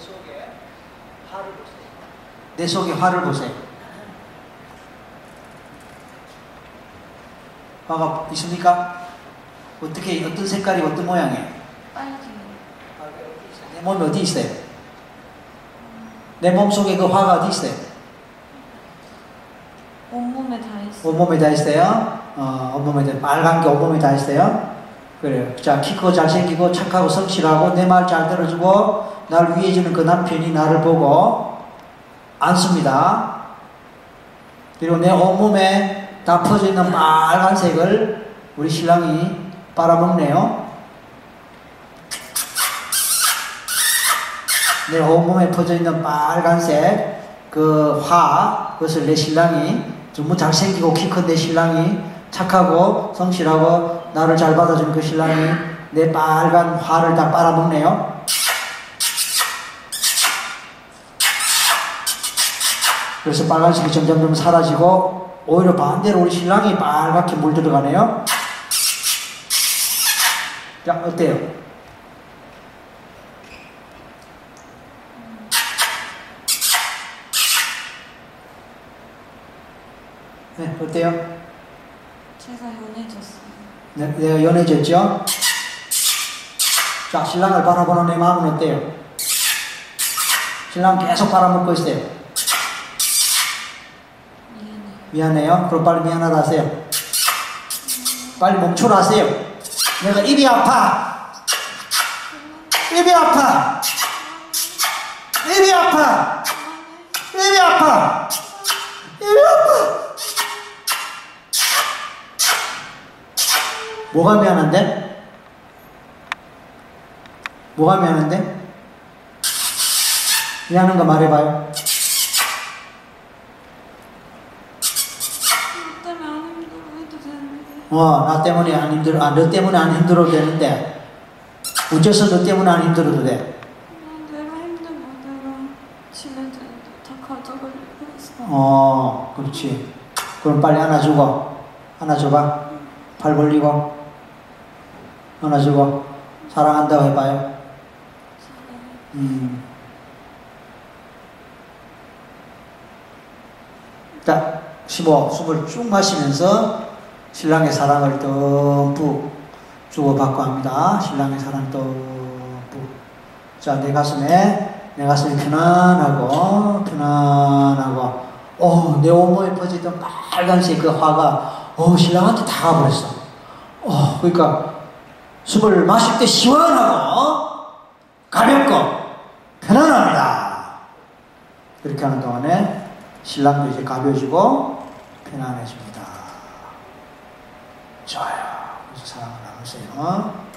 속에 화를 보세요. 내 속에 화를 보세요. 화가 있습니까? 어떻게 어떤 색깔이 어떤 모양이에요? 빨개. 내 몸이 어디 있어요? 내 몸 속에 그 화가 어디 있어요? 온몸에 다 있어. 온몸에 다 있어요. 어, 온몸에 다 빨간 게 온몸에 다 있어요. 그래요. 자, 키 크고 잘생기고 착하고 성실하고 내 말 잘 들어주고 날 위해주는 그 남편이 나를 보고 안습니다. 그리고 내 온몸에 다 퍼져 있는 빨간색을 우리 신랑이 빨아먹네요. 내 온몸에 퍼져 있는 빨간색 그 화, 그것을 내 신랑이 전부 잘생기고 키 큰 내 신랑이 착하고 성실하고 나를 잘 받아주는 그 신랑이 내 빨간 화를 다 빨아먹네요. 그래서 빨간색이 점점점 사라지고 오히려 반대로 우리 신랑이 빨갛게 물들어가네요. 자, 어때요? 네, 어때요? 제가 연해졌어요. 네, 내가 연해졌죠? 자, 신랑을 바라보는 내 마음은 어때요? 신랑 계속 바라먹고 있어요. 미안해. 미안해요. 그럼 빨리 미안하다 하세요. 빨리 멈춰라 하세요. 내가 입이 아파. 입이 아파. 입이 아파. 입이 아파. 입이 아파. 뭐가 미안한데? 뭐가 미안한데? 미안한 거 말해봐요. 어, 나 때문에 안 힘들어, 아, 너 때문에 안 힘들어도 되는데, 어째서 너 때문에 안 힘들어도 돼? 내가 힘든 거대로 지네들도 다 가져가려고 했어. 어, 그렇지. 그럼 빨리 안아주고, 안아줘봐. 팔 벌리고, 안아주고, 사랑한다고 해봐요. 음. 딱, 15, 숨을 쭉 마시면서 신랑의 사랑을 듬뿍 주고받고 합니다. 신랑의 사랑 듬뿍. 자, 내 가슴에, 내 가슴이 편안하고, 편안하고, 어, 내 온몸에 퍼지던 빨간색 그 화가, 어, 신랑한테 다 가버렸어. 어, 그러니까, 숨을 마실 때 시원하고, 가볍고, 편안합니다. 그렇게 하는 동안에 신랑도 이제 가벼워지고 편안해집니다. 좋아요. 사랑을 나누세요.